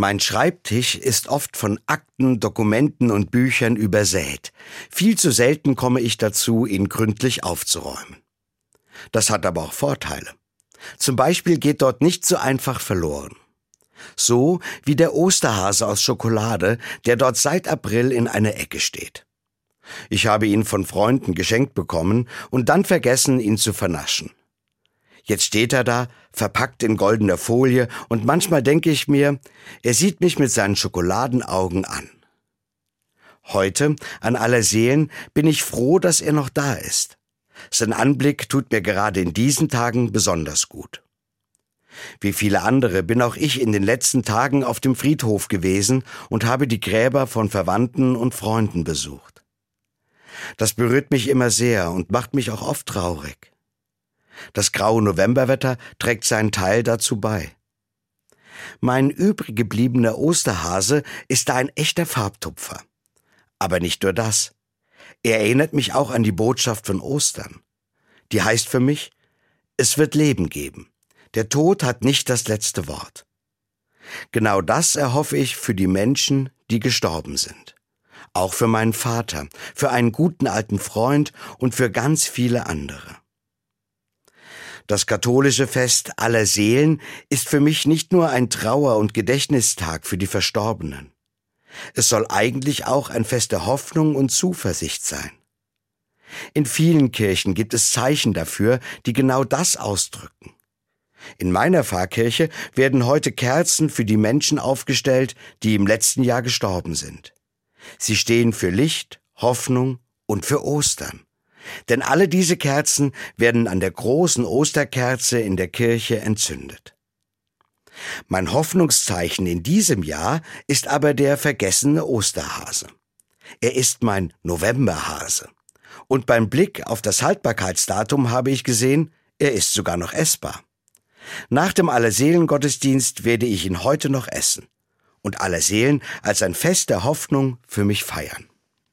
Mein Schreibtisch ist oft von Akten, Dokumenten und Büchern übersät. Viel zu selten komme ich dazu, ihn gründlich aufzuräumen. Das hat aber auch Vorteile. Zum Beispiel geht dort nicht so einfach verloren. So wie der Osterhase aus Schokolade, der dort seit April in einer Ecke steht. Ich habe ihn von Freunden geschenkt bekommen und dann vergessen, ihn zu vernaschen. Jetzt steht er da, verpackt in goldener Folie, und manchmal denke ich mir, er sieht mich mit seinen Schokoladenaugen an. Heute, an aller Seelen, bin ich froh, dass er noch da ist. Sein Anblick tut mir gerade in diesen Tagen besonders gut. Wie viele andere bin auch ich in den letzten Tagen auf dem Friedhof gewesen und habe die Gräber von Verwandten und Freunden besucht. Das berührt mich immer sehr und macht mich auch oft traurig. Das graue Novemberwetter trägt seinen Teil dazu bei. Mein übrig gebliebener Osterhase ist da ein echter Farbtupfer. Aber nicht nur das. Er erinnert mich auch an die Botschaft von Ostern. Die heißt für mich, es wird Leben geben. Der Tod hat nicht das letzte Wort. Genau das erhoffe ich für die Menschen, die gestorben sind. Auch für meinen Vater, für einen guten alten Freund und für ganz viele andere. Das katholische Fest aller Seelen ist für mich nicht nur ein Trauer- und Gedächtnistag für die Verstorbenen. Es soll eigentlich auch ein Fest der Hoffnung und Zuversicht sein. In vielen Kirchen gibt es Zeichen dafür, die genau das ausdrücken. In meiner Pfarrkirche werden heute Kerzen für die Menschen aufgestellt, die im letzten Jahr gestorben sind. Sie stehen für Licht, Hoffnung und für Ostern. Denn alle diese Kerzen werden an der großen Osterkerze in der Kirche entzündet. Mein Hoffnungszeichen in diesem Jahr ist aber der vergessene Osterhase. Er ist mein Novemberhase. Und beim Blick auf das Haltbarkeitsdatum habe ich gesehen, er ist sogar noch essbar. Nach dem Allerseelengottesdienst werde ich ihn heute noch essen und Allerseelen als ein Fest der Hoffnung für mich feiern.